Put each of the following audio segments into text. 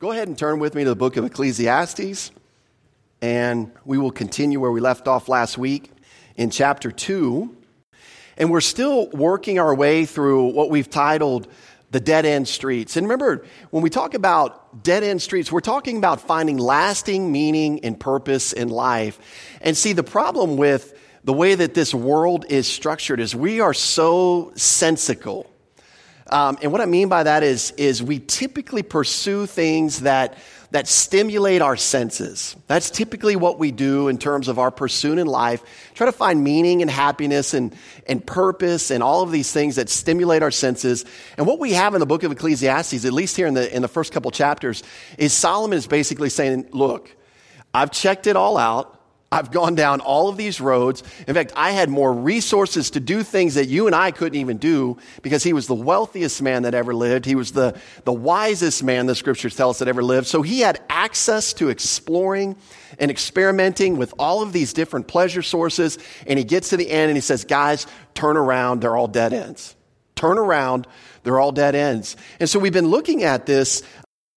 Go ahead and turn with me to the book of Ecclesiastes, and we will continue where we left off last week in chapter 2. And we're still working our way through what we've titled the dead end streets. And remember, when we talk about dead end streets, we're talking about finding lasting meaning and purpose in life. And see, the problem with the way that this world is structured is we are so sensical. Um, and what I mean by that is, is we typically pursue things that, that stimulate our senses. That's typically what we do in terms of our pursuit in life. Try to find meaning and happiness and, and purpose and all of these things that stimulate our senses. And what we have in the book of Ecclesiastes, at least here in the, in the first couple chapters, is Solomon is basically saying, look, I've checked it all out. I've gone down all of these roads. In fact, I had more resources to do things that you and I couldn't even do because he was the wealthiest man that ever lived. He was the, the wisest man, the scriptures tell us, that ever lived. So he had access to exploring and experimenting with all of these different pleasure sources. And he gets to the end and he says, guys, turn around. They're all dead ends. Turn around. They're all dead ends. And so we've been looking at this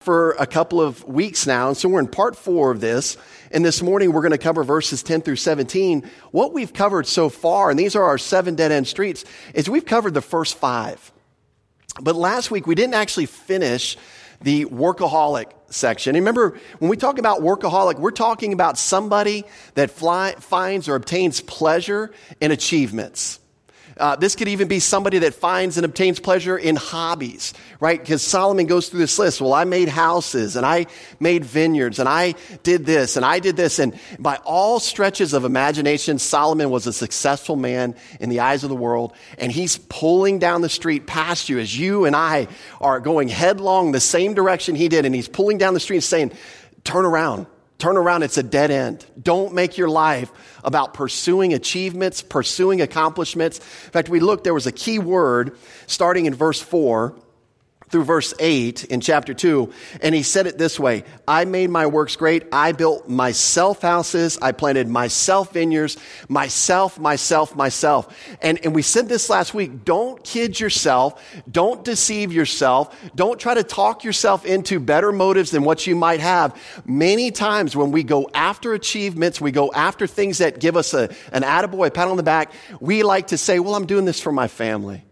for a couple of weeks now. And so we're in part four of this. And this morning we're going to cover verses 10 through 17. What we've covered so far, and these are our seven dead end streets, is we've covered the first five. But last week we didn't actually finish the workaholic section. And remember, when we talk about workaholic, we're talking about somebody that fly, finds or obtains pleasure in achievements. Uh, this could even be somebody that finds and obtains pleasure in hobbies, right? Because Solomon goes through this list. Well, I made houses and I made vineyards and I did this and I did this. And by all stretches of imagination, Solomon was a successful man in the eyes of the world. And he's pulling down the street past you as you and I are going headlong the same direction he did. And he's pulling down the street and saying, turn around Turn around, it's a dead end. Don't make your life about pursuing achievements, pursuing accomplishments. In fact, we looked, there was a key word starting in verse 4 through verse 8 in chapter 2, and he said it this way I made my works great. I built myself houses. I planted myself vineyards, myself, myself, myself. And, and we said this last week don't kid yourself. Don't deceive yourself. Don't try to talk yourself into better motives than what you might have. Many times when we go after achievements, we go after things that give us a, an attaboy, a pat on the back, we like to say, Well, I'm doing this for my family.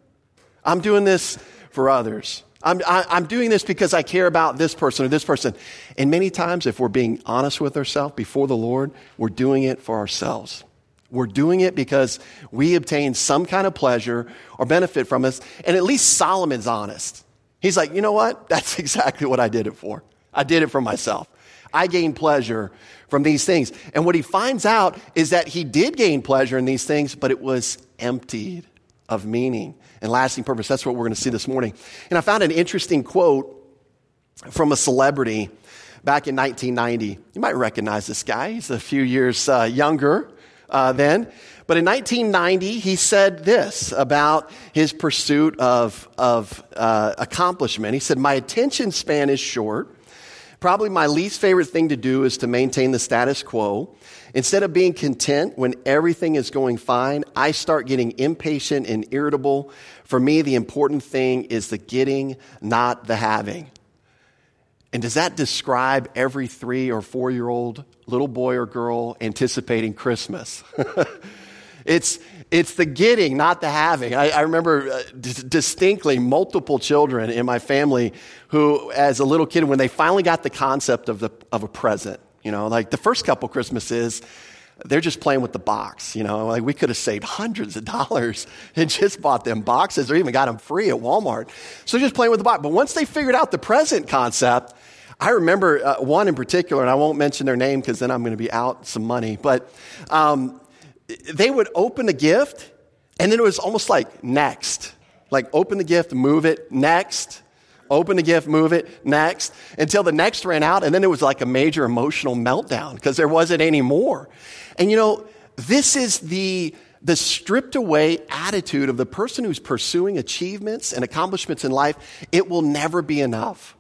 I'm doing this for others. I'm, I, I'm doing this because I care about this person or this person. And many times, if we're being honest with ourselves before the Lord, we're doing it for ourselves. We're doing it because we obtain some kind of pleasure or benefit from us. And at least Solomon's honest. He's like, you know what? That's exactly what I did it for. I did it for myself. I gained pleasure from these things. And what he finds out is that he did gain pleasure in these things, but it was emptied of meaning and lasting purpose. That's what we're going to see this morning. And I found an interesting quote from a celebrity back in 1990. You might recognize this guy. He's a few years uh, younger uh, then. But in 1990, he said this about his pursuit of, of uh, accomplishment. He said, My attention span is short. Probably my least favorite thing to do is to maintain the status quo. Instead of being content when everything is going fine, I start getting impatient and irritable. For me, the important thing is the getting, not the having. And does that describe every three or four year old little boy or girl anticipating Christmas? it's, it's the getting, not the having. I, I remember uh, d- distinctly multiple children in my family who, as a little kid, when they finally got the concept of, the, of a present, you know, like the first couple Christmases, they're just playing with the box. You know, like we could have saved hundreds of dollars and just bought them boxes or even got them free at Walmart. So just playing with the box. But once they figured out the present concept, I remember uh, one in particular, and I won't mention their name because then I'm going to be out some money. But um, they would open a gift, and then it was almost like next. Like open the gift, move it, next open the gift, move it, next, until the next ran out. And then it was like a major emotional meltdown because there wasn't any more. And you know, this is the, the stripped away attitude of the person who's pursuing achievements and accomplishments in life. It will never be enough.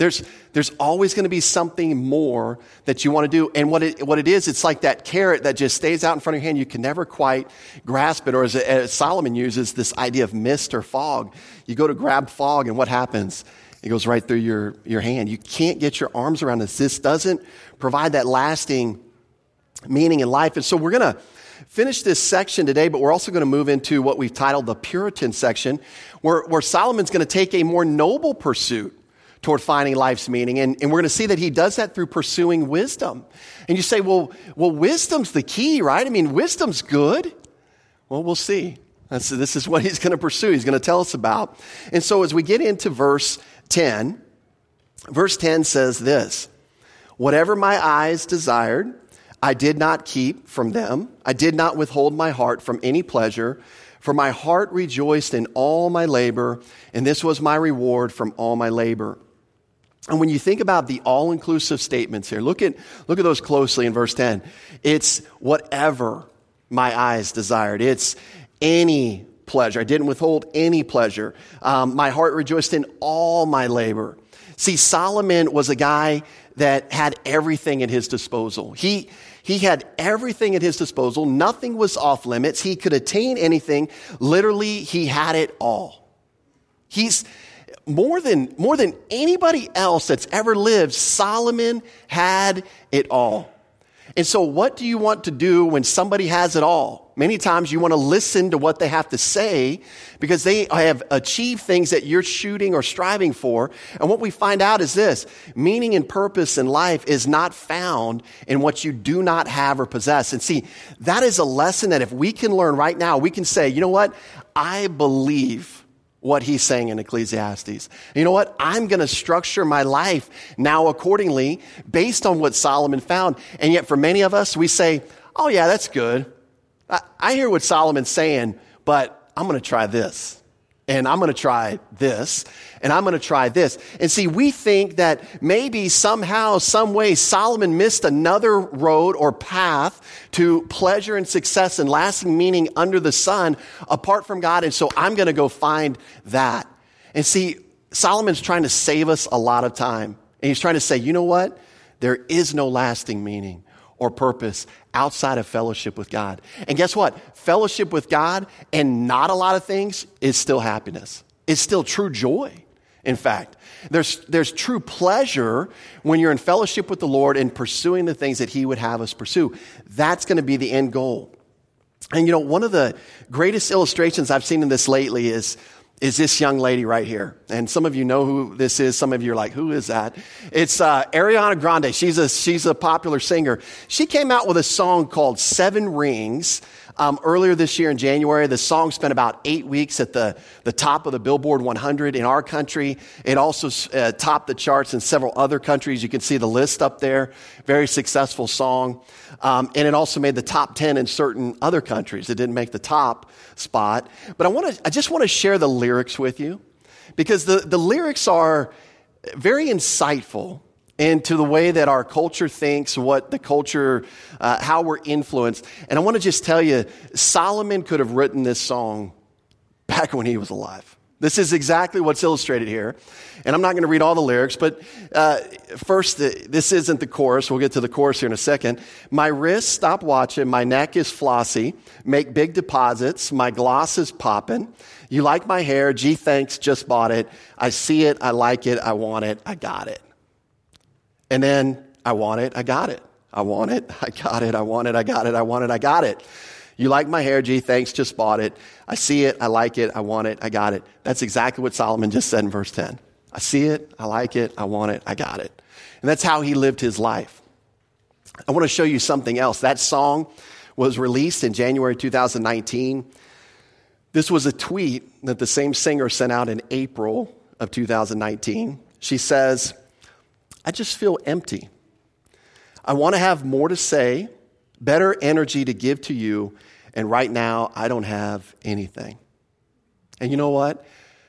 There's, there's always going to be something more that you want to do. And what it, what it is, it's like that carrot that just stays out in front of your hand. You can never quite grasp it. Or as, as Solomon uses this idea of mist or fog. You go to grab fog, and what happens? It goes right through your, your hand. You can't get your arms around this. This doesn't provide that lasting meaning in life. And so we're going to finish this section today, but we're also going to move into what we've titled the Puritan section, where, where Solomon's going to take a more noble pursuit toward finding life's meaning. And, and we're going to see that he does that through pursuing wisdom. And you say, well, well, wisdom's the key, right? I mean, wisdom's good. Well, we'll see. That's, this is what he's going to pursue. He's going to tell us about. And so as we get into verse 10, verse 10 says this Whatever my eyes desired, I did not keep from them. I did not withhold my heart from any pleasure, for my heart rejoiced in all my labor, and this was my reward from all my labor. And when you think about the all inclusive statements here, look at, look at those closely in verse 10. It's whatever my eyes desired. It's any pleasure. I didn't withhold any pleasure. Um, my heart rejoiced in all my labor. See, Solomon was a guy that had everything at his disposal. He, he had everything at his disposal. Nothing was off limits. He could attain anything. Literally, he had it all. He's more than, more than anybody else that's ever lived, Solomon had it all. And so, what do you want to do when somebody has it all? Many times you want to listen to what they have to say because they have achieved things that you're shooting or striving for. And what we find out is this meaning and purpose in life is not found in what you do not have or possess. And see, that is a lesson that if we can learn right now, we can say, you know what? I believe what he's saying in Ecclesiastes. You know what? I'm going to structure my life now accordingly based on what Solomon found. And yet, for many of us, we say, oh, yeah, that's good. I, I hear what Solomon's saying, but I'm going to try this and I'm going to try this, and I'm going to try this. And see, we think that maybe somehow, some way, Solomon missed another road or path to pleasure and success and lasting meaning under the sun apart from God. And so I'm going to go find that. And see, Solomon's trying to save us a lot of time. And he's trying to say, you know what? There is no lasting meaning or purpose outside of fellowship with God. And guess what? Fellowship with God and not a lot of things is still happiness. It's still true joy. In fact, there's, there's true pleasure when you're in fellowship with the Lord and pursuing the things that He would have us pursue. That's going to be the end goal. And you know, one of the greatest illustrations I've seen in this lately is is this young lady right here. And some of you know who this is. Some of you are like, who is that? It's uh, Ariana Grande. She's a, she's a popular singer. She came out with a song called Seven Rings um, earlier this year in January. The song spent about eight weeks at the, the top of the Billboard 100 in our country. It also uh, topped the charts in several other countries. You can see the list up there. Very successful song. Um, and it also made the top 10 in certain other countries. It didn't make the top spot. But I, want to, I just want to share the lyrics with you because the, the lyrics are very insightful into the way that our culture thinks, what the culture, uh, how we're influenced. And I want to just tell you, Solomon could have written this song back when he was alive. This is exactly what's illustrated here. And I'm not going to read all the lyrics, but uh, first, this isn't the chorus. We'll get to the chorus here in a second. My wrists stop watching. My neck is flossy. Make big deposits. My gloss is popping. You like my hair? Gee, thanks. Just bought it. I see it. I like it. I want it. I got it. And then I want it, I got it. I want it, I got it, I want it, I got it, I want it, I got it. You like my hair, gee, thanks, just bought it. I see it, I like it, I want it, I got it. That's exactly what Solomon just said in verse 10. I see it, I like it, I want it, I got it. And that's how he lived his life. I want to show you something else. That song was released in January 2019. This was a tweet that the same singer sent out in April of 2019. She says, I just feel empty. I want to have more to say, better energy to give to you, and right now I don't have anything. And you know what?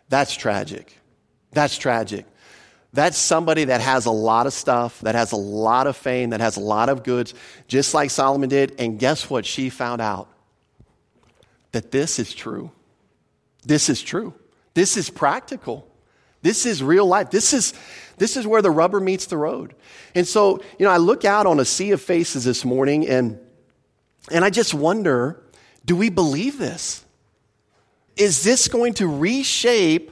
That's tragic. That's tragic. That's somebody that has a lot of stuff, that has a lot of fame, that has a lot of goods, just like Solomon did. And guess what? She found out that this is true. This is true. This is practical. This is real life. This is, this is where the rubber meets the road. And so, you know, I look out on a sea of faces this morning and, and I just wonder do we believe this? Is this going to reshape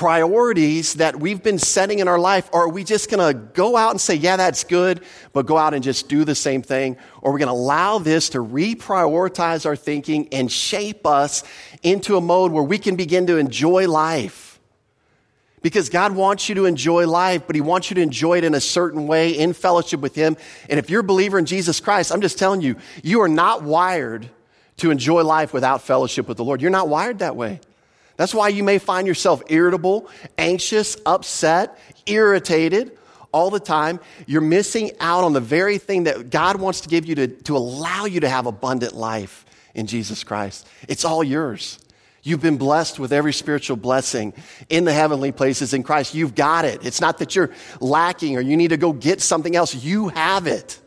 priorities that we've been setting in our life? Or are we just going to go out and say, yeah, that's good, but go out and just do the same thing? Or are we going to allow this to reprioritize our thinking and shape us into a mode where we can begin to enjoy life? Because God wants you to enjoy life, but He wants you to enjoy it in a certain way in fellowship with Him. And if you're a believer in Jesus Christ, I'm just telling you, you are not wired to enjoy life without fellowship with the Lord. You're not wired that way. That's why you may find yourself irritable, anxious, upset, irritated all the time. You're missing out on the very thing that God wants to give you to, to allow you to have abundant life in Jesus Christ. It's all yours. You've been blessed with every spiritual blessing in the heavenly places in Christ. You've got it. It's not that you're lacking or you need to go get something else. You have it.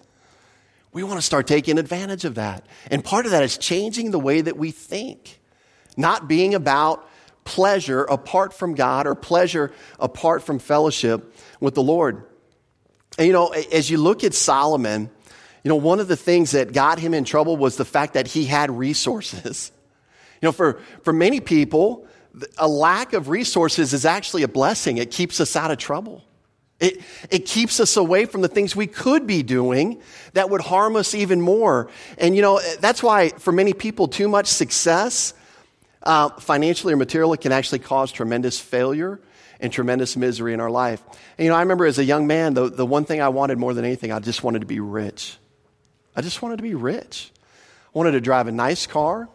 We want to start taking advantage of that. And part of that is changing the way that we think, not being about pleasure apart from God or pleasure apart from fellowship with the Lord. And you know, as you look at Solomon, you know, one of the things that got him in trouble was the fact that he had resources. You know, for, for many people, a lack of resources is actually a blessing. It keeps us out of trouble. It, it keeps us away from the things we could be doing that would harm us even more. And, you know, that's why for many people, too much success, uh, financially or materially, can actually cause tremendous failure and tremendous misery in our life. And, you know, I remember as a young man, the, the one thing I wanted more than anything, I just wanted to be rich. I just wanted to be rich. I wanted to drive a nice car.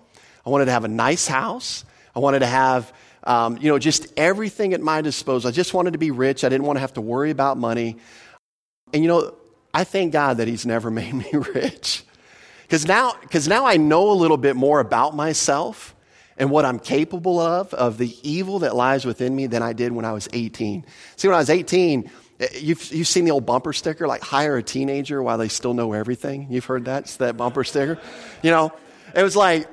I wanted to have a nice house. I wanted to have, um, you know, just everything at my disposal. I just wanted to be rich. I didn't want to have to worry about money. And, you know, I thank God that He's never made me rich. Because now, cause now I know a little bit more about myself and what I'm capable of, of the evil that lies within me than I did when I was 18. See, when I was 18, eh, You've, you've seen the old bumper sticker, like hire a teenager while they still know everything. You've heard that? That bumper sticker. You know, it was like,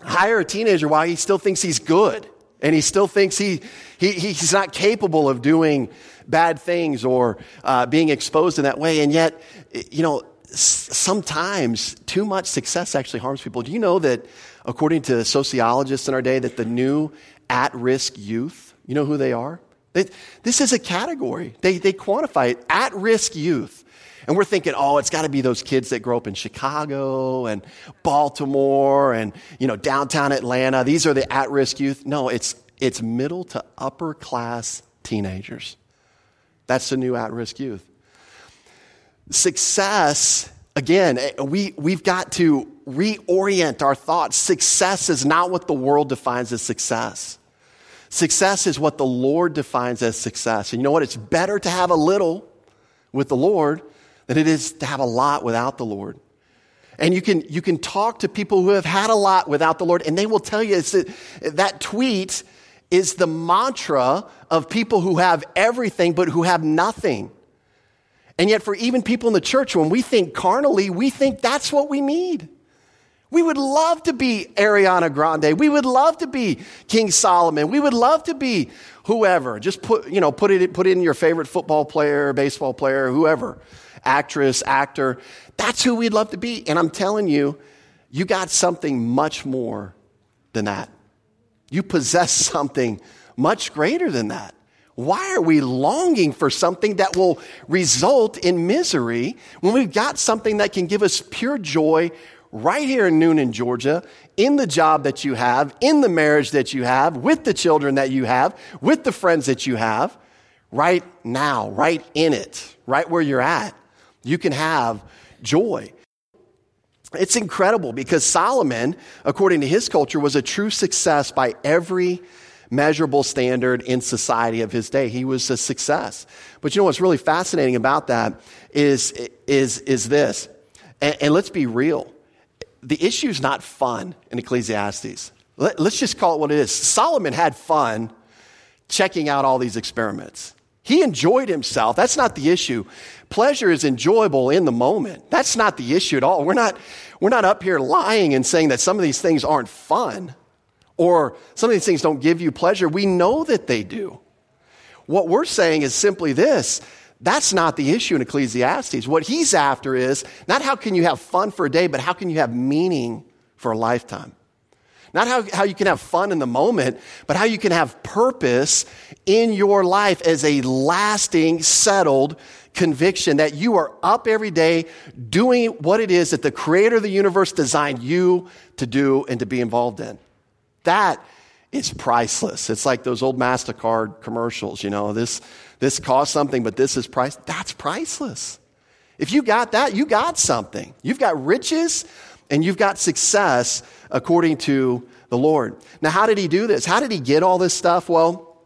hire a teenager while he still thinks he's good and he still thinks he, he he's not capable of doing bad things or uh, being exposed in that way. And yet, you know, sometimes too much success actually harms people. Do you know that, according to sociologists in our day, that the new at risk youth, you know who they are? They, this is a category. They, they quantify it at risk youth. And we're thinking, oh, it's got to be those kids that grow up in Chicago and Baltimore and, you know, downtown Atlanta. These are the at risk youth. No, it's, it's middle to upper class teenagers. That's the new at risk youth. Success, again, eh, we, we've got to reorient our thoughts. Success is not what the world defines as success. Success is what the Lord defines as success. And you know what? It's better to have a little with the Lord than it is to have a lot without the Lord. And you can, you can talk to people who have had a lot without the Lord, and they will tell you that, that tweet is the mantra of people who have everything but who have nothing. And yet, for even people in the church, when we think carnally, we think that's what we need. We would love to be Ariana Grande. We would love to be King Solomon. We would love to be whoever. Just put, you know, put it, put in your favorite football player, baseball player, whoever actress, actor. That's who we'd love to be. And I'm telling you, you got something much more than that. You possess something much greater than that. Why are we longing for something that will result in misery when we've got something that can give us pure joy right here in Newnan, Georgia, in the job that you have, in the marriage that you have, with the children that you have, with the friends that you have, right now, right in it, right where you're at? you can have joy. It's incredible because Solomon, according to his culture, was a true success by every measurable standard in society of his day. He was a success. But you know what's really fascinating about that is, is, is this, and, and let's be real. The issue is not fun in Ecclesiastes. Let, let's just call it what it is. Solomon had fun checking out all these experiments. He enjoyed himself. That's not the issue. Pleasure is enjoyable in the moment. That's not the issue at all. We're not, we're not up here lying and saying that some of these things aren't fun or some of these things don't give you pleasure. We know that they do. What we're saying is simply this that's not the issue in Ecclesiastes. What he's after is not how can you have fun for a day, but how can you have meaning for a lifetime. Not how, how you can have fun in the moment, but how you can have purpose in your life as a lasting, settled conviction that you are up every day doing what it is that the creator of the universe designed you to do and to be involved in. That is priceless. It's like those old MasterCard commercials, you know, this, this costs something, but this is price. That's priceless. If you got that, you got something. You've got riches and you've got success according to the Lord. Now, how did he do this? How did he get all this stuff? Well,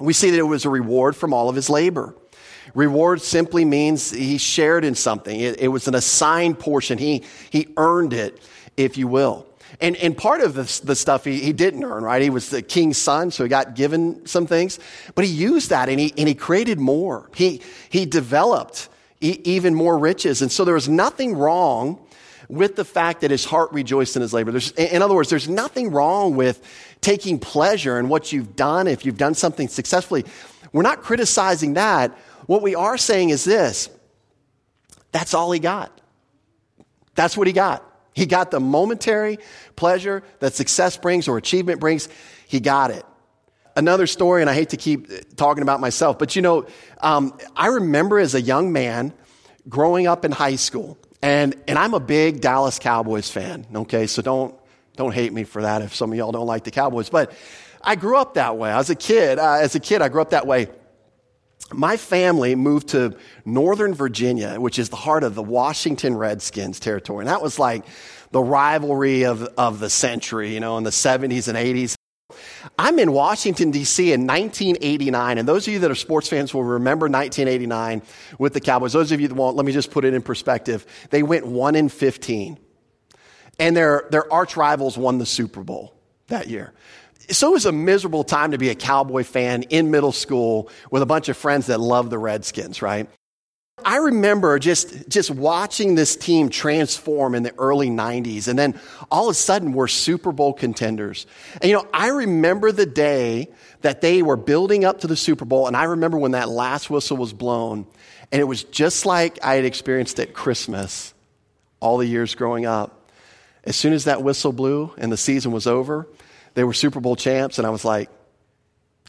we see that it was a reward from all of his labor. Reward simply means he shared in something. It, it was an assigned portion. He, he earned it, if you will. And, and part of the, the stuff he, he didn't earn, right? He was the king's son, so he got given some things. But he used that and he, and he created more. He, he developed e- even more riches. And so there was nothing wrong with the fact that his heart rejoiced in his labor. There's, in other words, there's nothing wrong with taking pleasure in what you've done if you've done something successfully. We're not criticizing that. What we are saying is this that's all he got. That's what he got. He got the momentary pleasure that success brings or achievement brings. He got it. Another story, and I hate to keep talking about myself, but you know, um, I remember as a young man growing up in high school, and, and I'm a big Dallas Cowboys fan, okay? So don't, don't hate me for that if some of y'all don't like the Cowboys. But I grew up that way. As a kid, uh, as a kid, I grew up that way. My family moved to Northern Virginia, which is the heart of the Washington Redskins territory. And that was like the rivalry of, of the century, you know, in the 70s and 80s. I'm in Washington, D.C. in 1989, and those of you that are sports fans will remember 1989 with the Cowboys. Those of you that won't, let me just put it in perspective. They went 1 in 15, and their, their arch rivals won the Super Bowl that year. So it was a miserable time to be a Cowboy fan in middle school with a bunch of friends that love the Redskins, right? I remember just, just watching this team transform in the early 90s, and then all of a sudden we're Super Bowl contenders. And you know, I remember the day that they were building up to the Super Bowl, and I remember when that last whistle was blown, and it was just like I had experienced at Christmas all the years growing up. As soon as that whistle blew and the season was over, they were Super Bowl champs, and I was like,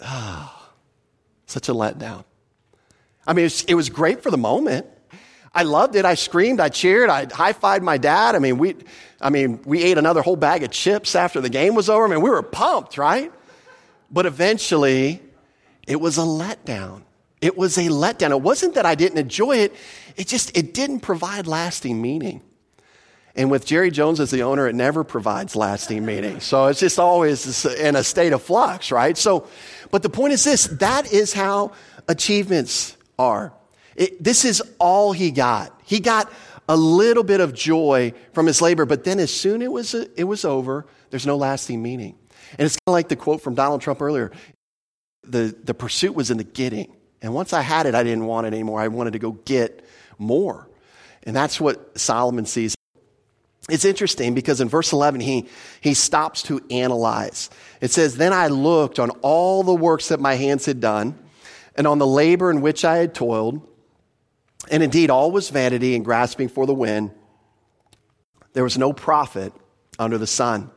ah, oh, such a letdown. I mean, it was, it was great for the moment. I loved it. I screamed, I cheered, I high fived my dad. I mean, we, I mean, we ate another whole bag of chips after the game was over. I mean, we were pumped, right? But eventually, it was a letdown. It was a letdown. It wasn't that I didn't enjoy it. It just, it didn't provide lasting meaning. And with Jerry Jones as the owner, it never provides lasting meaning. So it's just always in a state of flux, right? So, but the point is this that is how achievements are. It, this is all he got. He got a little bit of joy from his labor, but then as soon as it was, it was over, there's no lasting meaning. And it's kind of like the quote from Donald Trump earlier the, the pursuit was in the getting. And once I had it, I didn't want it anymore. I wanted to go get more. And that's what Solomon sees. It's interesting because in verse 11, he, he stops to analyze. It says, Then I looked on all the works that my hands had done and on the labor in which I had toiled. And indeed, all was vanity and grasping for the wind. There was no profit under the sun.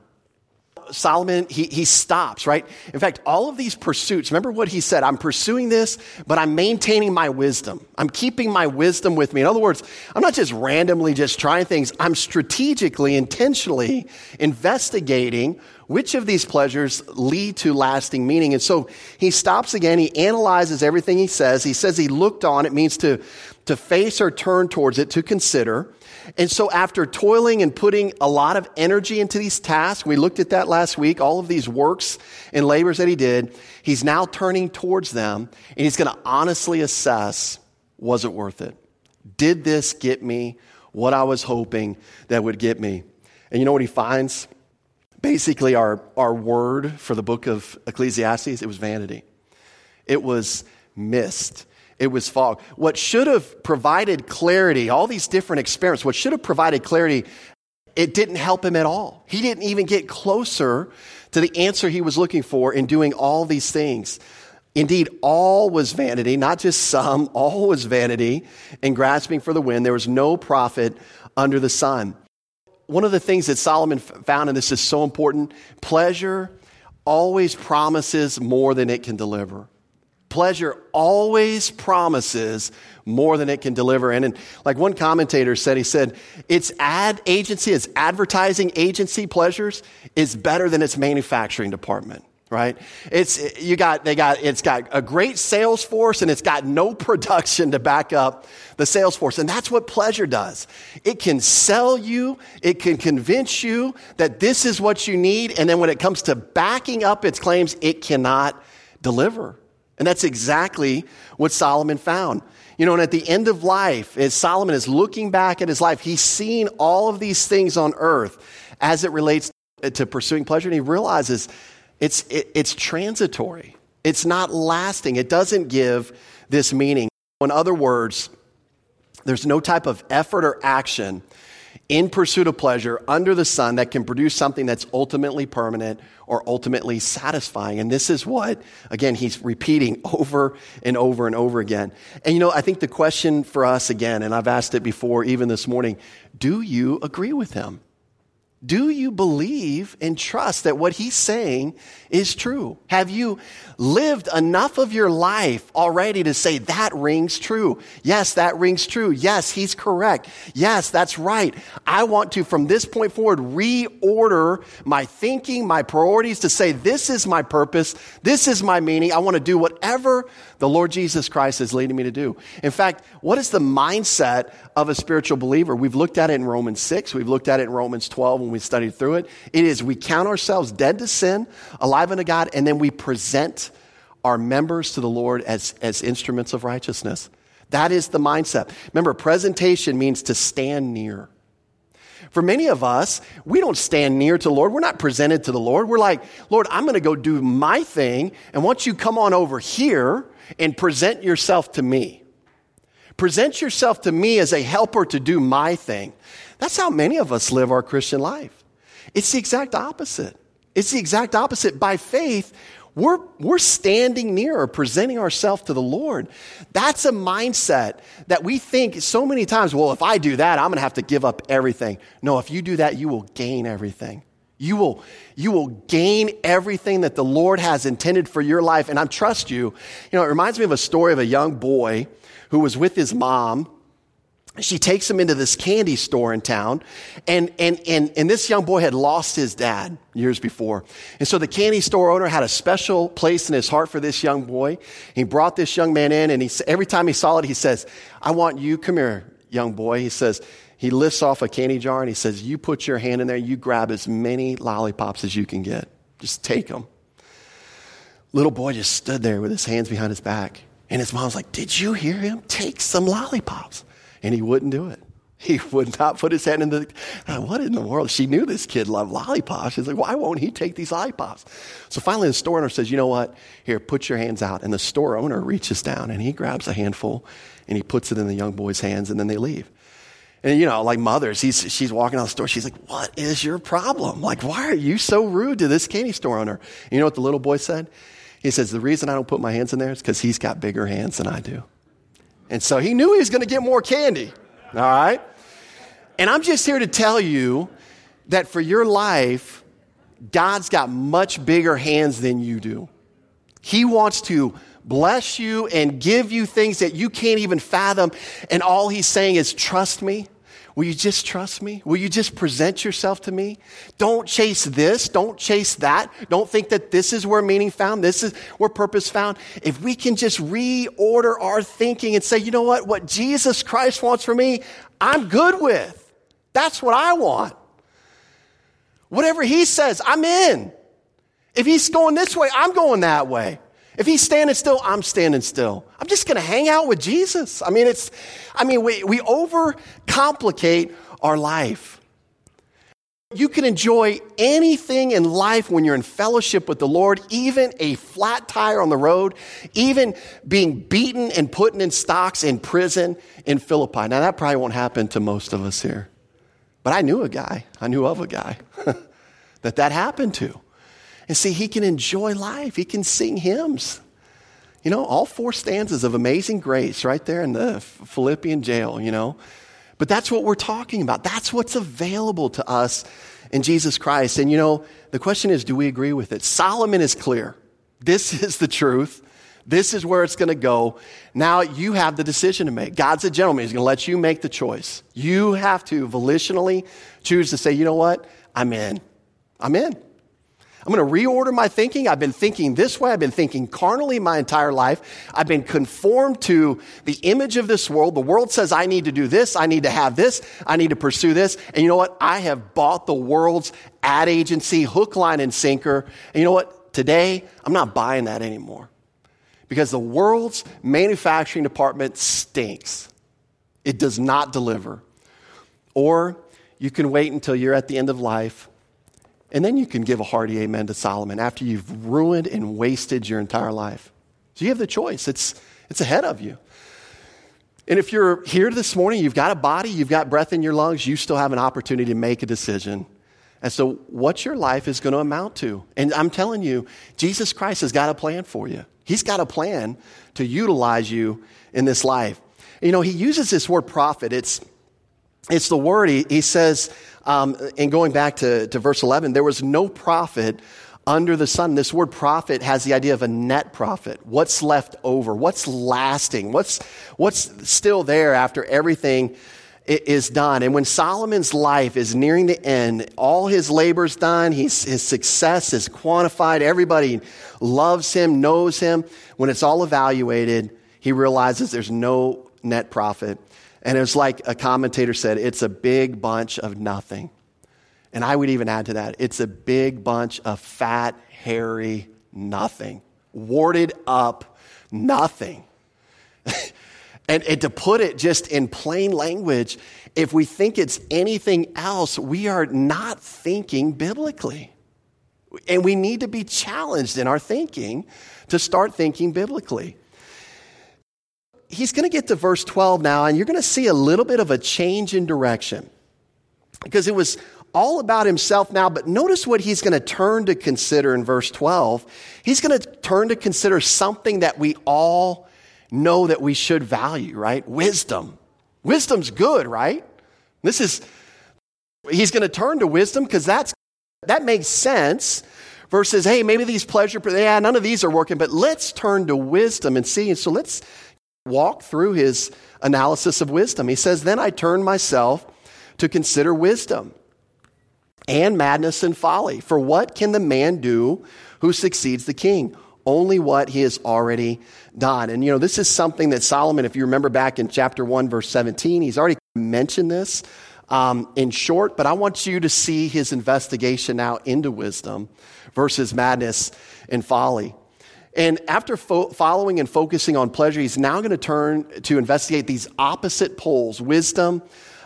Solomon, he, he stops, right? In fact, all of these pursuits, remember what he said? I'm pursuing this, but I'm maintaining my wisdom. I'm keeping my wisdom with me. In other words, I'm not just randomly just trying things. I'm strategically, intentionally investigating which of these pleasures lead to lasting meaning? And so he stops again. He analyzes everything he says. He says he looked on. It means to, to face or turn towards it, to consider. And so after toiling and putting a lot of energy into these tasks, we looked at that last week, all of these works and labors that he did, he's now turning towards them and he's going to honestly assess, was it worth it? Did this get me what I was hoping that would get me? And you know what he finds? basically our, our word for the book of Ecclesiastes, it was vanity. It was mist. It was fog. What should have provided clarity, all these different experiments, what should have provided clarity, it didn't help him at all. He didn't even get closer to the answer he was looking for in doing all these things. Indeed, all was vanity, not just some, all was vanity and grasping for the wind. There was no profit under the sun one of the things that Solomon found, and this is so important pleasure always promises more than it can deliver. Pleasure always promises more than it can deliver. And, like one commentator said, he said, its ad agency, its advertising agency pleasures is better than its manufacturing department right? It's, you got, they got, it's got a great sales force and it's got no production to back up the sales force. And that's what pleasure does. It can sell you, it can convince you that this is what you need. And then when it comes to backing up its claims, it cannot deliver. And that's exactly what Solomon found. You know, and at the end of life, as Solomon is looking back at his life, he's seen all of these things on earth as it relates to pursuing pleasure, and he realizes it's, it, it's transitory. It's not lasting. It doesn't give this meaning. In other words, there's no type of effort or action in pursuit of pleasure under the sun that can produce something that's ultimately permanent or ultimately satisfying. And this is what, again, he's repeating over and over and over again. And you know, I think the question for us again, and I've asked it before even this morning, do you agree with him? Do you believe and trust that what he's saying is true? Have you lived enough of your life already to say that rings true? Yes, that rings true. Yes, he's correct. Yes, that's right. I want to, from this point forward, reorder my thinking, my priorities to say, this is my purpose. This is my meaning. I want to do whatever the Lord Jesus Christ is leading me to do. In fact, what is the mindset of a spiritual believer? We've looked at it in Romans 6. We've looked at it in Romans 12 when we studied through it. It is we count ourselves dead to sin, alive unto God, and then we present our members to the Lord as, as instruments of righteousness. That is the mindset. Remember, presentation means to stand near. For many of us, we don't stand near to the Lord. We're not presented to the Lord. We're like, Lord, I'm going to go do my thing. And once you come on over here and present yourself to me, present yourself to me as a helper to do my thing. That's how many of us live our Christian life. It's the exact opposite. It's the exact opposite. By faith, we're, we're standing near or presenting ourselves to the Lord. That's a mindset that we think so many times, well, if I do that, I'm going to have to give up everything. No, if you do that, you will gain everything. You will, you will gain everything that the Lord has intended for your life. And I trust you. You know, it reminds me of a story of a young boy who was with his mom. She takes him into this candy store in town and, and, and, and this young boy had lost his dad years before. And so the candy store owner had a special place in his heart for this young boy. He brought this young man in and he, every time he saw it he says i want you come here young boy. He says he lifts off a candy jar and he says you put your hand in there you grab as many lollipops as you can get. Just take them little boy just stood there with his hands behind his back and his mom's like did you hear him take some lollipops and he wouldn't do it. He would not put his hand in the. What in the world? She knew this kid loved lollipops. She's like, why won't he take these lollipops? So finally, the store owner says, you know what? Here, put your hands out. And the store owner reaches down and he grabs a handful and he puts it in the young boy's hands and then they leave. And you know, like mothers, he's, she's walking out the store. She's like, what is your problem? Like, why are you so rude to this candy store owner? And you know what the little boy said? He says, the reason I don't put my hands in there is because he's got bigger hands than I do. And so he knew he was going to get more candy. All right? And I'm just here to tell you that for your life, God's got much bigger hands than you do. He wants to bless you and give you things that you can't even fathom. And all he's saying is, trust me. Will you just trust me? Will you just present yourself to me? Don't chase this. Don't chase that. Don't think that this is where meaning found. This is where purpose found. If we can just reorder our thinking and say, you know what? What Jesus Christ wants for me, I'm good with. That's what I want. Whatever he says, I'm in. If he's going this way, I'm going that way. If he's standing still, I'm standing still. I'm just going to hang out with Jesus. I mean, it's, I mean, we, we overcomplicate our life. You can enjoy anything in life when you're in fellowship with the Lord, even a flat tire on the road, even being beaten and put in stocks in prison in Philippi. Now, that probably won't happen to most of us here. But I knew a guy, I knew of a guy that that happened to. And see, he can enjoy life. He can sing hymns. You know, all four stanzas of Amazing Grace right there in the Philippian jail, you know. But that's what we're talking about. That's what's available to us in Jesus Christ. And you know, the question is do we agree with it? Solomon is clear. This is the truth. This is where it's going to go. Now you have the decision to make. God's a gentleman. He's going to let you make the choice. You have to volitionally choose to say, you know what? I'm in. I'm in. I'm going to reorder my thinking. I've been thinking this way. I've been thinking carnally my entire life. I've been conformed to the image of this world. The world says I need to do this. I need to have this. I need to pursue this. And you know what? I have bought the world's ad agency, hook, line, and sinker. And you know what? Today, I'm not buying that anymore because the world's manufacturing department stinks. It does not deliver. Or you can wait until you're at the end of life and then you can give a hearty amen to Solomon after you've ruined and wasted your entire life. So you have the choice, it's, it's ahead of you. And if you're here this morning, you've got a body, you've got breath in your lungs, you still have an opportunity to make a decision as to what your life is going to amount to. And I'm telling you, Jesus Christ has got a plan for you. He's got a plan to utilize you in this life. You know, he uses this word profit. It's, it's the word, he, he says, um, and going back to, to verse 11, there was no profit under the sun. This word profit has the idea of a net profit. What's left over? What's lasting? What's, what's still there after everything is done? And when Solomon's life is nearing the end, all his labor's done, he's, his success is quantified, everybody loves him, knows him. When it's all evaluated, he realizes there's no net profit. And it's like a commentator said, it's a big bunch of nothing. And I would even add to that, it's a big bunch of fat, hairy nothing, warded up nothing. and, and to put it just in plain language, if we think it's anything else, we are not thinking biblically. And we need to be challenged in our thinking to start thinking biblically he's going to get to verse 12 now, and you're going to see a little bit of a change in direction. Because it was all about himself now, but notice what he's going to turn to consider in verse 12. He's going to turn to consider something that we all know that we should value, right? Wisdom. Wisdom's good, right? This is, he's going to turn to wisdom because that's, that makes sense versus, hey, maybe these pleasure, yeah, none of these are working, but let's turn to wisdom and see. And so let's walk through his analysis of wisdom. He says, Then I turned myself to consider wisdom and madness and folly. For what can the man do who succeeds the king? Only what he has already done. And you know, this is something that Solomon, if you remember back in chapter 1, verse 17, he's already mentioned this um, in short, but I want you to see his investigation now into wisdom versus madness and folly. And after fo- following and focusing on pleasure, he's now going to turn to investigate these opposite poles wisdom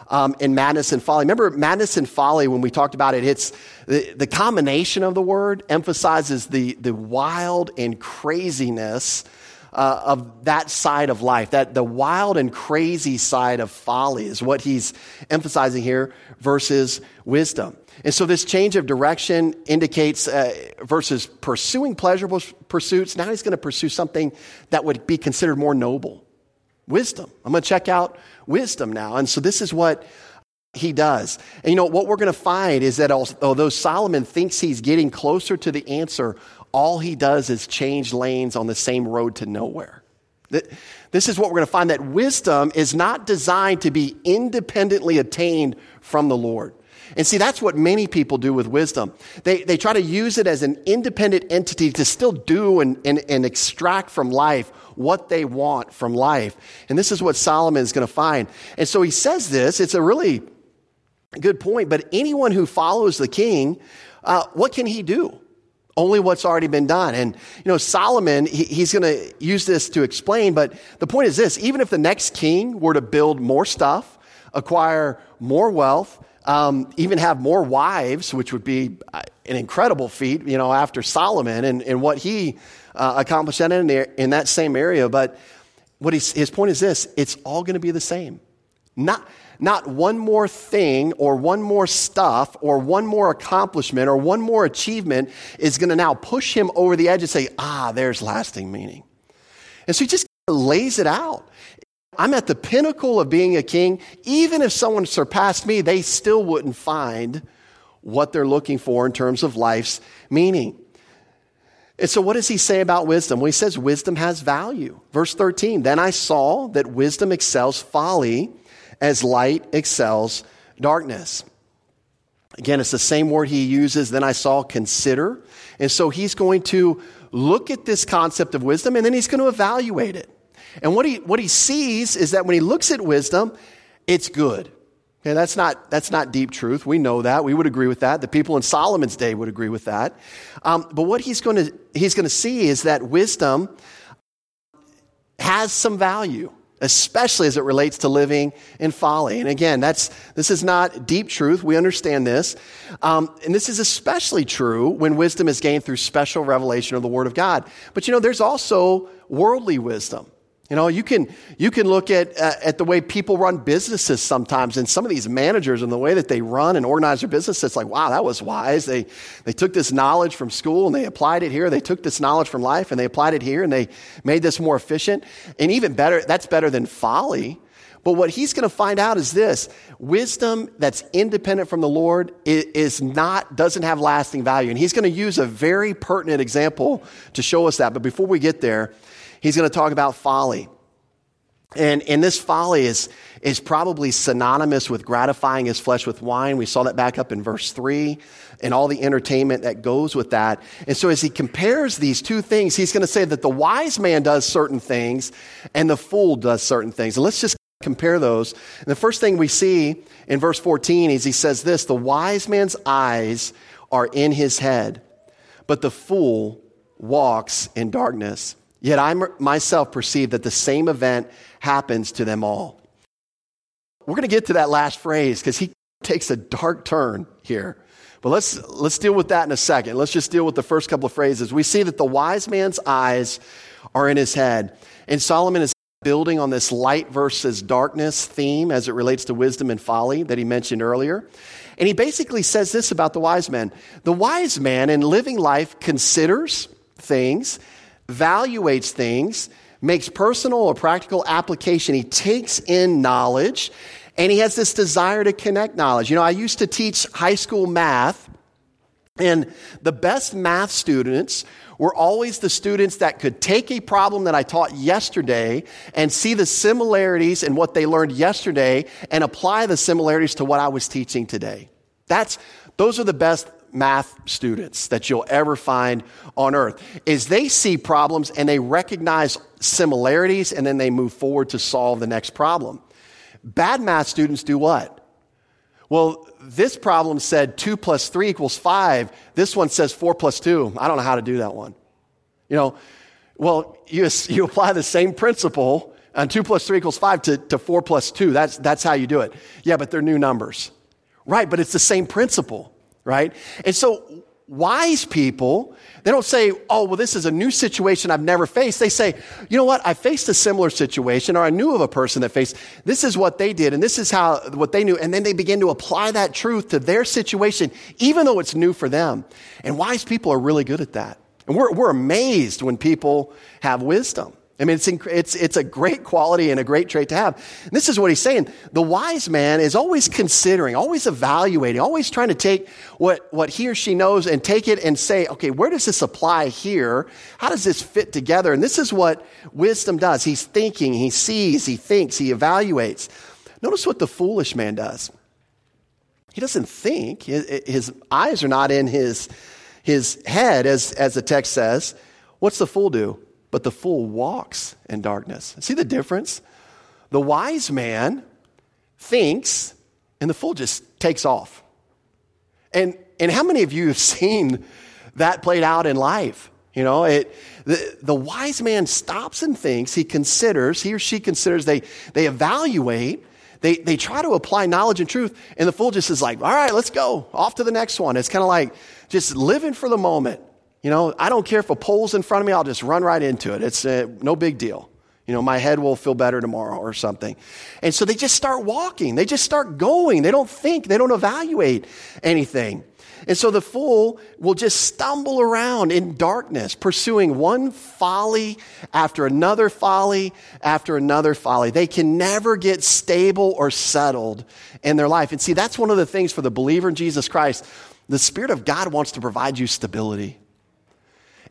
um, and madness and folly. Remember, madness and folly, when we talked about it, it's the, the combination of the word emphasizes the, the wild and craziness uh, of that side of life. That the wild and crazy side of folly is what he's emphasizing here versus wisdom. And so this change of direction indicates uh, versus pursuing pleasurable pursuits, now he's going to pursue something that would be considered more noble. Wisdom. I'm going to check out wisdom now. And so this is what he does. And you know, what we're going to find is that although Solomon thinks he's getting closer to the answer, all he does is change lanes on the same road to nowhere. This is what we're going to find that wisdom is not designed to be independently attained from the Lord. And see, that's what many people do with wisdom. They, they try to use it as an independent entity to still do and, and, and extract from life what they want from life. And this is what Solomon is going to find. And so he says this, it's a really good point, but anyone who follows the king, uh, what can he do? Only what's already been done. And, you know, Solomon, he, he's going to use this to explain, but the point is this even if the next king were to build more stuff, acquire more wealth, um, even have more wives, which would be uh, an incredible feat, you know, after Solomon and, and what he uh, accomplished in, in that same area. But what his point is this it's all going to be the same. Not, not one more thing or one more stuff or one more accomplishment or one more achievement is going to now push him over the edge and say, ah, there's lasting meaning. And so he just lays it out. I'm at the pinnacle of being a king. Even if someone surpassed me, they still wouldn't find what they're looking for in terms of life's meaning. And so, what does he say about wisdom? Well, he says wisdom has value. Verse 13 Then I saw that wisdom excels folly as light excels darkness. Again, it's the same word he uses. Then I saw consider. And so, he's going to look at this concept of wisdom and then he's going to evaluate it. And what he, what he sees is that when he looks at wisdom, it's good. Okay, that's not, that's not deep truth. We know that. We would agree with that. The people in Solomon's day would agree with that. Um, but what he's going to, he's going to see is that wisdom has some value, especially as it relates to living in folly. And again, that's, this is not deep truth. We understand this. Um, and this is especially true when wisdom is gained through special revelation of the Word of God. But you know, there's also worldly wisdom. You know, you can, you can look at, uh, at the way people run businesses sometimes, and some of these managers and the way that they run and organize their business, it's like, wow, that was wise. They, they took this knowledge from school and they applied it here. They took this knowledge from life and they applied it here and they made this more efficient. And even better, that's better than folly. But what he's going to find out is this wisdom that's independent from the Lord is not, doesn't have lasting value. And he's going to use a very pertinent example to show us that. But before we get there, he's going to talk about folly. And, and this folly is, is probably synonymous with gratifying his flesh with wine. We saw that back up in verse 3 and all the entertainment that goes with that. And so as he compares these two things, he's going to say that the wise man does certain things and the fool does certain things. And let's just compare those. And the first thing we see in verse 14 is he says this The wise man's eyes are in his head, but the fool walks in darkness. Yet I myself perceive that the same event happens to them all. We're going to get to that last phrase because he takes a dark turn here. But let's, let's deal with that in a second. Let's just deal with the first couple of phrases. We see that the wise man's eyes are in his head. And Solomon is building on this light versus darkness theme as it relates to wisdom and folly that he mentioned earlier. And he basically says this about the wise man the wise man in living life considers things evaluates things, makes personal or practical application. He takes in knowledge and he has this desire to connect knowledge. You know, I used to teach high school math, and the best math students were always the students that could take a problem that I taught yesterday and see the similarities in what they learned yesterday and apply the similarities to what I was teaching today. That's, those are the best math students that you'll ever find on earth is they see problems and they recognize similarities and then they move forward to solve the next problem. Bad math students do what? Well, this problem said 2 plus 3 equals 5. This one says 4 plus 2. I don't know how to do that one. You know, well, you, you apply the same principle on 2 plus 3 equals 5 to, to 4 plus 2. That's, that's how you do it. Yeah, but they're new numbers. Right, but it's the same principle right? And so wise people, they don't say, oh, well, this is a new situation I've never faced. They say, you know what? I faced a similar situation or I knew of a person that faced, this is what they did and this is how, what they knew. And then they begin to apply that truth to their situation, even though it's new for them. And wise people are really good at that. And we're, we're amazed when people have wisdom. I mean, it's, it's, it's a great quality and a great trait to have. And this is what he's saying. The wise man is always considering, always evaluating, always trying to take what, what he or she knows and take it and say, okay, where does this apply here? How does this fit together? And this is what wisdom does. He's thinking, he sees, he thinks, he evaluates. Notice what the foolish man does. He doesn't think. His, his eyes are not in his, his head, as, as the text says. What's the fool do? But the fool walks in darkness. See the difference? The wise man thinks, and the fool just takes off. And, and how many of you have seen that played out in life? You know, it, the, the wise man stops and thinks, he considers, he or she considers, they, they evaluate, they, they try to apply knowledge and truth, and the fool just is like, all right, let's go, off to the next one. It's kind of like just living for the moment. You know, I don't care if a pole's in front of me, I'll just run right into it. It's uh, no big deal. You know, my head will feel better tomorrow or something. And so they just start walking. They just start going. They don't think. They don't evaluate anything. And so the fool will just stumble around in darkness, pursuing one folly after another folly after another folly. They can never get stable or settled in their life. And see, that's one of the things for the believer in Jesus Christ. The Spirit of God wants to provide you stability.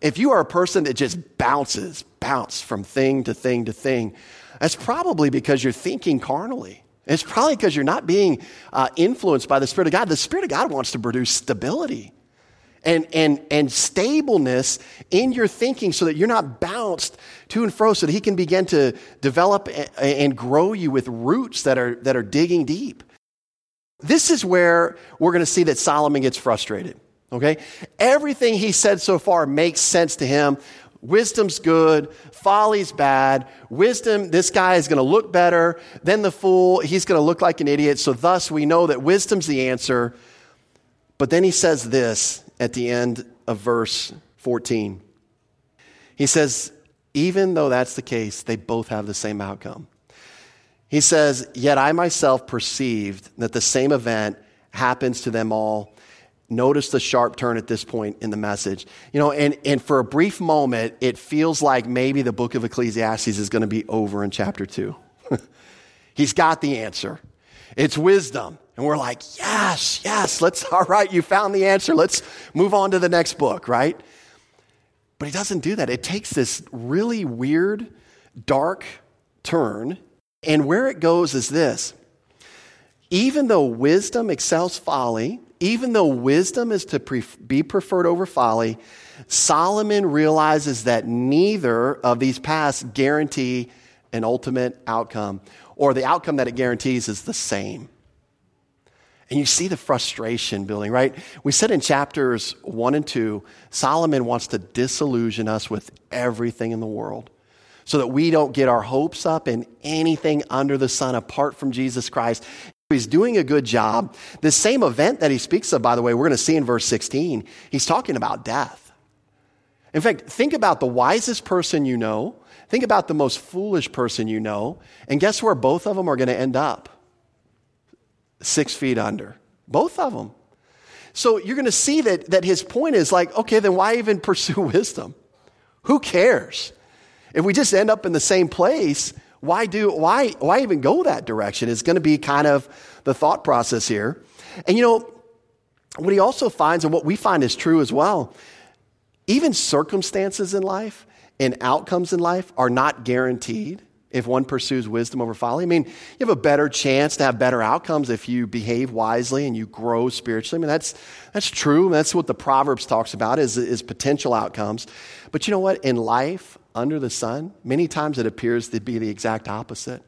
If you are a person that just bounces, bounce from thing to thing to thing, that's probably because you're thinking carnally. It's probably because you're not being uh, influenced by the Spirit of God. The Spirit of God wants to produce stability and, and, and stableness in your thinking so that you're not bounced to and fro, so that He can begin to develop and grow you with roots that are, that are digging deep. This is where we're going to see that Solomon gets frustrated. Okay? Everything he said so far makes sense to him. Wisdom's good, folly's bad. Wisdom, this guy is going to look better than the fool. He's going to look like an idiot. So, thus, we know that wisdom's the answer. But then he says this at the end of verse 14. He says, even though that's the case, they both have the same outcome. He says, Yet I myself perceived that the same event happens to them all Notice the sharp turn at this point in the message. You know, and, and for a brief moment, it feels like maybe the book of Ecclesiastes is going to be over in chapter two. He's got the answer. It's wisdom. And we're like, yes, yes, let's, all right, you found the answer. Let's move on to the next book, right? But he doesn't do that. It takes this really weird, dark turn. And where it goes is this even though wisdom excels folly, even though wisdom is to pre- be preferred over folly, Solomon realizes that neither of these paths guarantee an ultimate outcome, or the outcome that it guarantees is the same. And you see the frustration building, right? We said in chapters one and two, Solomon wants to disillusion us with everything in the world so that we don't get our hopes up in anything under the sun apart from Jesus Christ He's doing a good job. The same event that he speaks of, by the way, we're going to see in verse 16, he's talking about death. In fact, think about the wisest person you know, think about the most foolish person you know, and guess where both of them are going to end up? Six feet under. Both of them. So you're going to see that, that his point is like, okay, then why even pursue wisdom? Who cares? If we just end up in the same place, why do why why even go that direction is going to be kind of the thought process here. And you know, what he also finds and what we find is true as well, even circumstances in life and outcomes in life are not guaranteed if one pursues wisdom over folly. I mean, you have a better chance to have better outcomes if you behave wisely and you grow spiritually. I mean, that's, that's true. That's what the Proverbs talks about is, is potential outcomes. But you know what? In life, under the sun, many times it appears to be the exact opposite.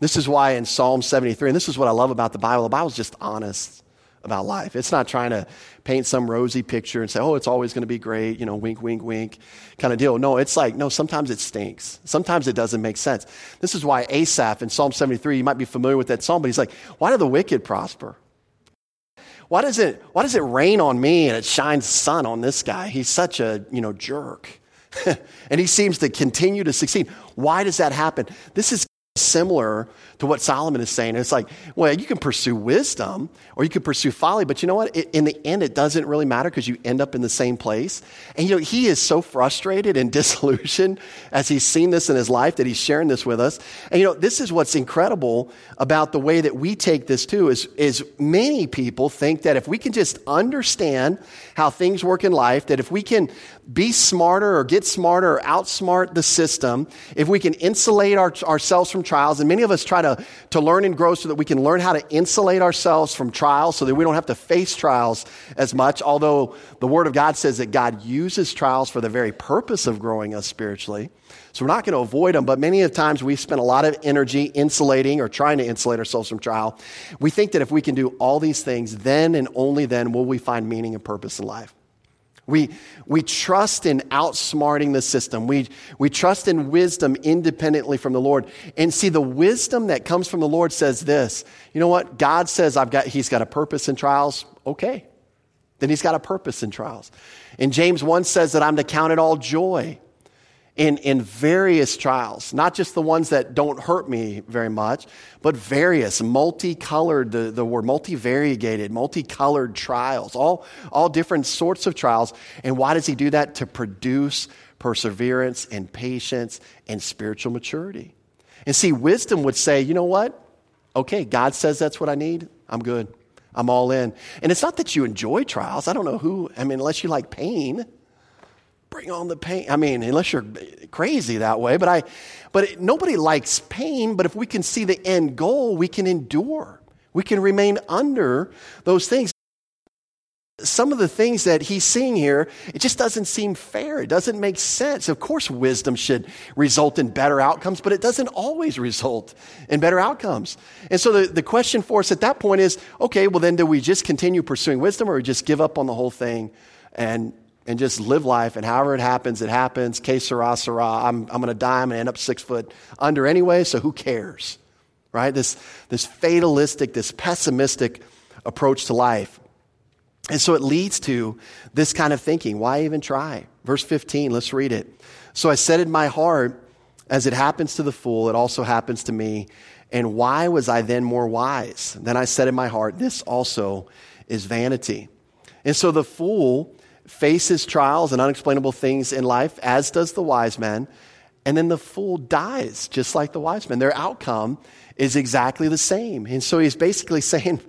This is why in Psalm 73, and this is what I love about the Bible, the Bible's just honest about life. It's not trying to paint some rosy picture and say, oh, it's always going to be great, you know, wink, wink, wink kind of deal. No, it's like, no, sometimes it stinks. Sometimes it doesn't make sense. This is why Asaph in Psalm 73, you might be familiar with that psalm, but he's like, why do the wicked prosper? Why does it, why does it rain on me and it shines sun on this guy? He's such a, you know, jerk. and he seems to continue to succeed. Why does that happen? This is similar to what Solomon is saying. It's like, well, you can pursue wisdom or you can pursue folly, but you know what? It, in the end, it doesn't really matter because you end up in the same place. And you know, he is so frustrated and disillusioned as he's seen this in his life that he's sharing this with us. And you know, this is what's incredible about the way that we take this too is, is many people think that if we can just understand how things work in life, that if we can be smarter or get smarter or outsmart the system, if we can insulate our, ourselves from trials, and many of us try to, to learn and grow so that we can learn how to insulate ourselves from trials so that we don't have to face trials as much, although the Word of God says that God uses trials for the very purpose of growing us spiritually. So we're not going to avoid them, but many of the times we spend a lot of energy insulating or trying to insulate ourselves from trial. We think that if we can do all these things, then and only then will we find meaning and purpose in life. We, we trust in outsmarting the system. We, we trust in wisdom independently from the Lord. And see, the wisdom that comes from the Lord says this you know what? God says I've got, He's got a purpose in trials. Okay. Then He's got a purpose in trials. And James 1 says that I'm to count it all joy in, in various trials, not just the ones that don't hurt me very much, but various, multicolored, the, the word multivariegated, multicolored trials, all, all different sorts of trials. And why does he do that? To produce perseverance and patience and spiritual maturity. And see, wisdom would say, you know what? Okay, God says that's what I need. I'm good. I'm all in. And it's not that you enjoy trials. I don't know who, I mean, unless you like pain bring on the pain. I mean, unless you're crazy that way, but I, but it, nobody likes pain. But if we can see the end goal, we can endure. We can remain under those things. Some of the things that he's seeing here, it just doesn't seem fair. It doesn't make sense. Of course, wisdom should result in better outcomes, but it doesn't always result in better outcomes. And so the, the question for us at that point is okay, well, then do we just continue pursuing wisdom or just give up on the whole thing and and just live life. And however it happens, it happens. Que sera, sera. I'm, I'm going to die. I'm going to end up six foot under anyway, so who cares? Right? This, this fatalistic, this pessimistic approach to life. And so it leads to this kind of thinking. Why even try? Verse 15, let's read it. So I said in my heart, as it happens to the fool, it also happens to me. And why was I then more wise? Then I said in my heart, this also is vanity. And so the fool faces trials and unexplainable things in life, as does the wise man. And then the fool dies, just like the wise man. Their outcome is exactly the same. And so he's basically saying,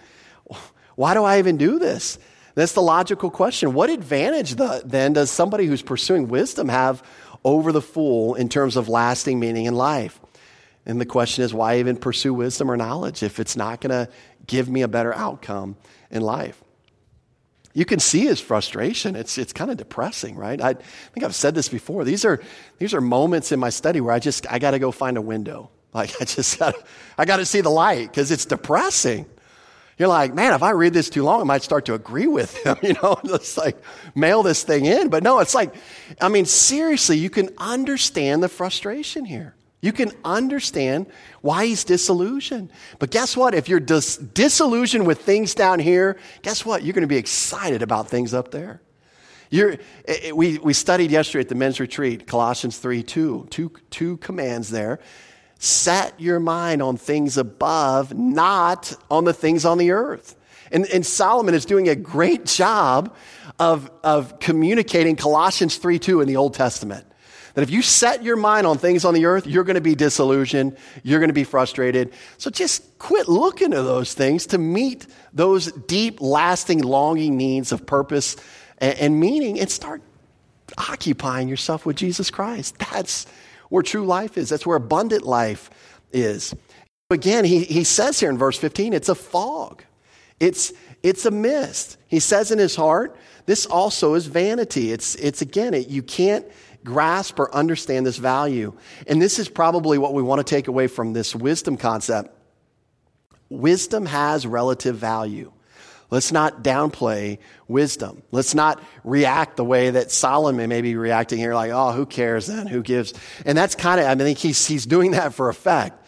Why do I even do this? That's the logical question. What advantage the, then does somebody who's pursuing wisdom have over the fool in terms of lasting meaning in life? And the question is, why even pursue wisdom or knowledge if it's not going to give me a better outcome in life? You can see his frustration. It's, it's kind of depressing, right? I think I've said this before. These are, these are moments in my study where I just, I got to go find a window. Like, I just got I got to see the light because it's depressing. You're like, man, if I read this too long, I might start to agree with him, you know, just like mail this thing in. But no, it's like, I mean, seriously, you can understand the frustration here. You can understand why he's disillusioned. But guess what? If you're dis- disillusioned with things down here, guess what? You're going to be excited about things up there. It, eh, we, we studied yesterday at the men's retreat, Colossians 3 2, two, two commands there. Set your mind on things above, not on the things on the earth. And, and Solomon is doing a great job of, of communicating Colossians 3 2 in the Old Testament. That if you set your mind on things on the earth, you're going to be disillusioned, you're going to be frustrated. So just quit looking to those things to meet those deep, lasting, longing needs of purpose and, and meaning and start occupying yourself with Jesus Christ. That's where true life is, that's where abundant life is. Again, he, he says here in verse 15, it's a fog. It's, it's a mist. He says in his heart, this also is vanity. It's, it's again, it, you can't grasp or understand this value. And this is probably what we want to take away from this wisdom concept. Wisdom has relative value. Let's not downplay wisdom. Let's not react the way that Solomon may be reacting here, like, oh, who cares then? Who gives? And that's kind of, I think he's, he's doing that for effect.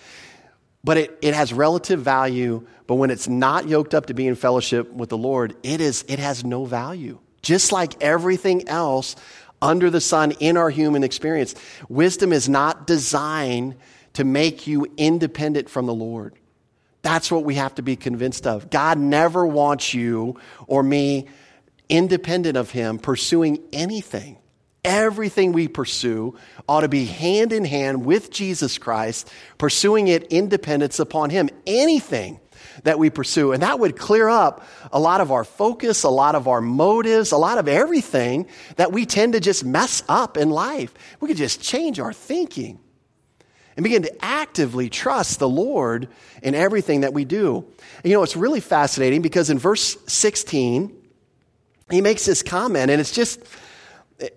But it, it has relative value, but when it's not yoked up to be in fellowship with the Lord, it, is, it has no value. Just like everything else under the sun in our human experience. Wisdom is not designed to make you independent from the Lord. That's what we have to be convinced of. God never wants you or me independent of Him pursuing anything. Everything we pursue ought to be hand in hand with Jesus Christ, pursuing it independence upon Him. Anything that we pursue. And that would clear up a lot of our focus, a lot of our motives, a lot of everything that we tend to just mess up in life. We could just change our thinking and begin to actively trust the Lord in everything that we do. And you know, it's really fascinating because in verse 16, he makes this comment, and it's just,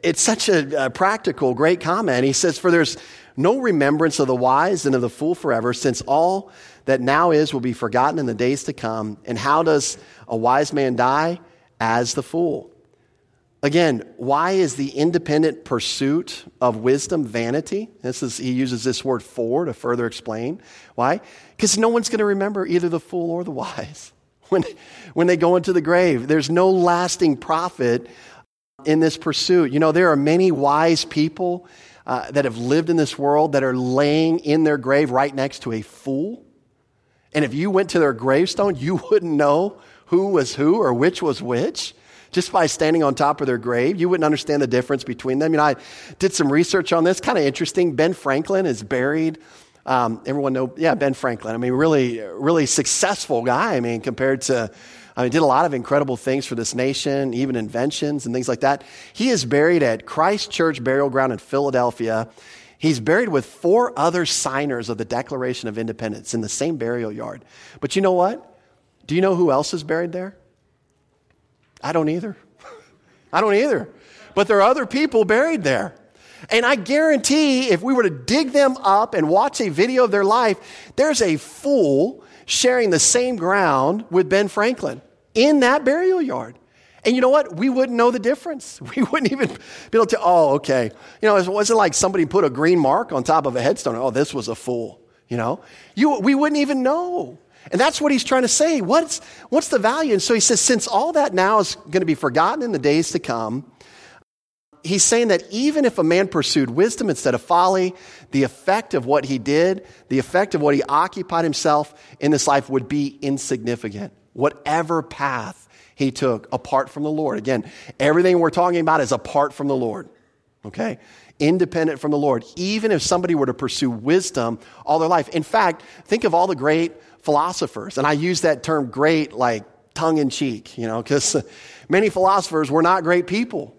it's such a, a practical, great comment. He says, For there's no remembrance of the wise and of the fool forever, since all that now is will be forgotten in the days to come. And how does a wise man die? As the fool. Again, why is the independent pursuit of wisdom vanity? This is, he uses this word for to further explain. Why? Because no one's going to remember either the fool or the wise when, when they go into the grave. There's no lasting profit in this pursuit. You know, there are many wise people uh, that have lived in this world that are laying in their grave right next to a fool. And if you went to their gravestone, you wouldn't know who was who or which was which just by standing on top of their grave. You wouldn't understand the difference between them. You know, I did some research on this, kind of interesting. Ben Franklin is buried. Um, everyone know, yeah, Ben Franklin. I mean, really, really successful guy. I mean, compared to, I mean, did a lot of incredible things for this nation, even inventions and things like that. He is buried at Christ Church Burial Ground in Philadelphia. He's buried with four other signers of the Declaration of Independence in the same burial yard. But you know what? Do you know who else is buried there? I don't either. I don't either. But there are other people buried there. And I guarantee if we were to dig them up and watch a video of their life, there's a fool sharing the same ground with Ben Franklin in that burial yard. And you know what? We wouldn't know the difference. We wouldn't even be able to, oh, okay. You know, it wasn't like somebody put a green mark on top of a headstone. Oh, this was a fool. You know, you, we wouldn't even know. And that's what he's trying to say. What's, what's the value? And so he says, since all that now is going to be forgotten in the days to come, he's saying that even if a man pursued wisdom instead of folly, the effect of what he did, the effect of what he occupied himself in this life would be insignificant. Whatever path he took apart from the Lord. Again, everything we're talking about is apart from the Lord. Okay? Independent from the Lord. Even if somebody were to pursue wisdom all their life. In fact, think of all the great philosophers. And I use that term great like tongue in cheek, you know, because many philosophers were not great people.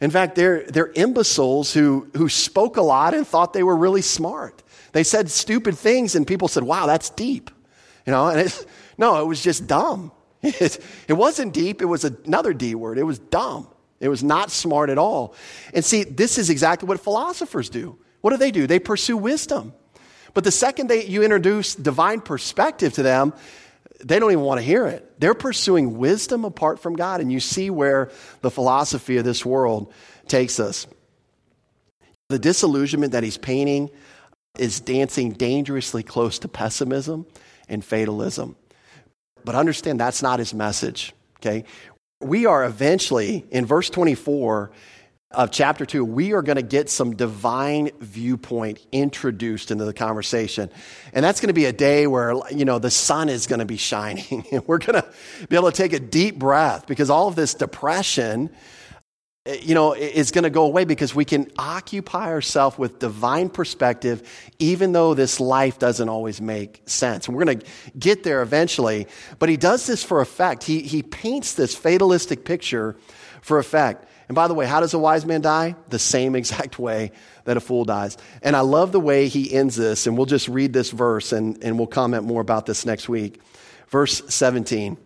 In fact, they're, they're imbeciles who, who spoke a lot and thought they were really smart. They said stupid things, and people said, wow, that's deep. You know, and it's, no, it was just dumb. It, it wasn't deep, it was another D word. It was dumb. It was not smart at all. And see, this is exactly what philosophers do. What do they do? They pursue wisdom. But the second that you introduce divine perspective to them, they don't even want to hear it. They're pursuing wisdom apart from God, and you see where the philosophy of this world takes us. The disillusionment that he's painting is dancing dangerously close to pessimism and fatalism. But understand that's not his message, okay? We are eventually, in verse 24, of chapter 2, we are going to get some divine viewpoint introduced into the conversation. And that's going to be a day where, you know, the sun is going to be shining. And we're going to be able to take a deep breath because all of this depression, you know, is going to go away because we can occupy ourselves with divine perspective, even though this life doesn't always make sense. And we're going to get there eventually. But he does this for effect. He, he paints this fatalistic picture for effect. And by the way, how does a wise man die? The same exact way that a fool dies. And I love the way he ends this, and we'll just read this verse and, and we'll comment more about this next week. Verse 17.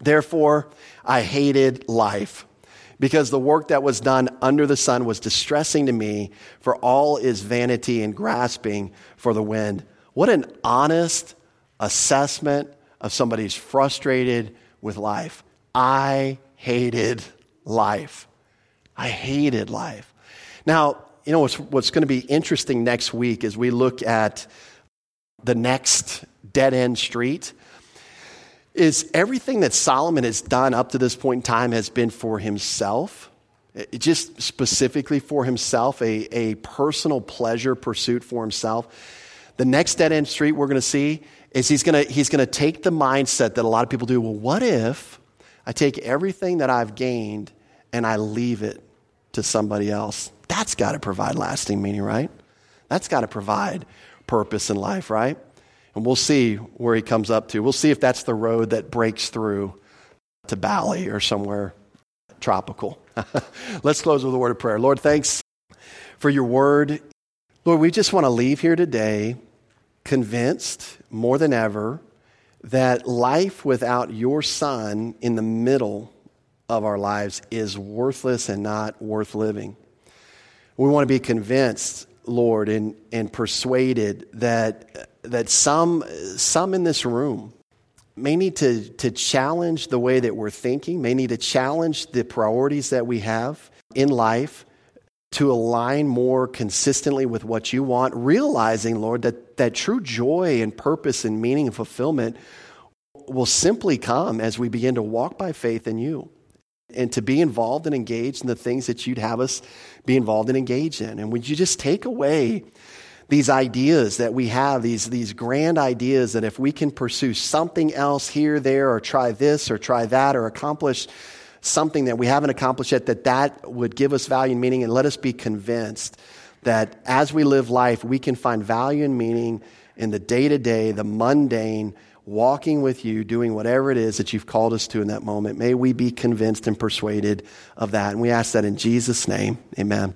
Therefore, I hated life because the work that was done under the sun was distressing to me, for all is vanity and grasping for the wind. What an honest assessment of somebody who's frustrated with life. I hated life. I hated life. Now, you know what's, what's going to be interesting next week as we look at the next dead end street is everything that Solomon has done up to this point in time has been for himself, it, just specifically for himself, a, a personal pleasure pursuit for himself. The next dead end street we're going to see is he's going to, he's going to take the mindset that a lot of people do. Well, what if I take everything that I've gained and I leave it to somebody else. That's got to provide lasting meaning, right? That's got to provide purpose in life, right? And we'll see where he comes up to. We'll see if that's the road that breaks through to Bali or somewhere tropical. Let's close with a word of prayer. Lord, thanks for your word. Lord, we just want to leave here today convinced more than ever that life without your son in the middle of our lives is worthless and not worth living. We want to be convinced, Lord, and, and persuaded that, that some, some in this room may need to, to challenge the way that we're thinking, may need to challenge the priorities that we have in life to align more consistently with what you want, realizing, Lord, that, that true joy and purpose and meaning and fulfillment will simply come as we begin to walk by faith in you and to be involved and engaged in the things that you'd have us be involved and engaged in. And would you just take away these ideas that we have, these, these grand ideas that if we can pursue something else here, there, or try this or try that or accomplish something that we haven't accomplished yet, that that would give us value and meaning, and let us be convinced that as we live life, we can find value and meaning in the day to day, the mundane, walking with you, doing whatever it is that you've called us to in that moment. May we be convinced and persuaded of that. And we ask that in Jesus' name. Amen.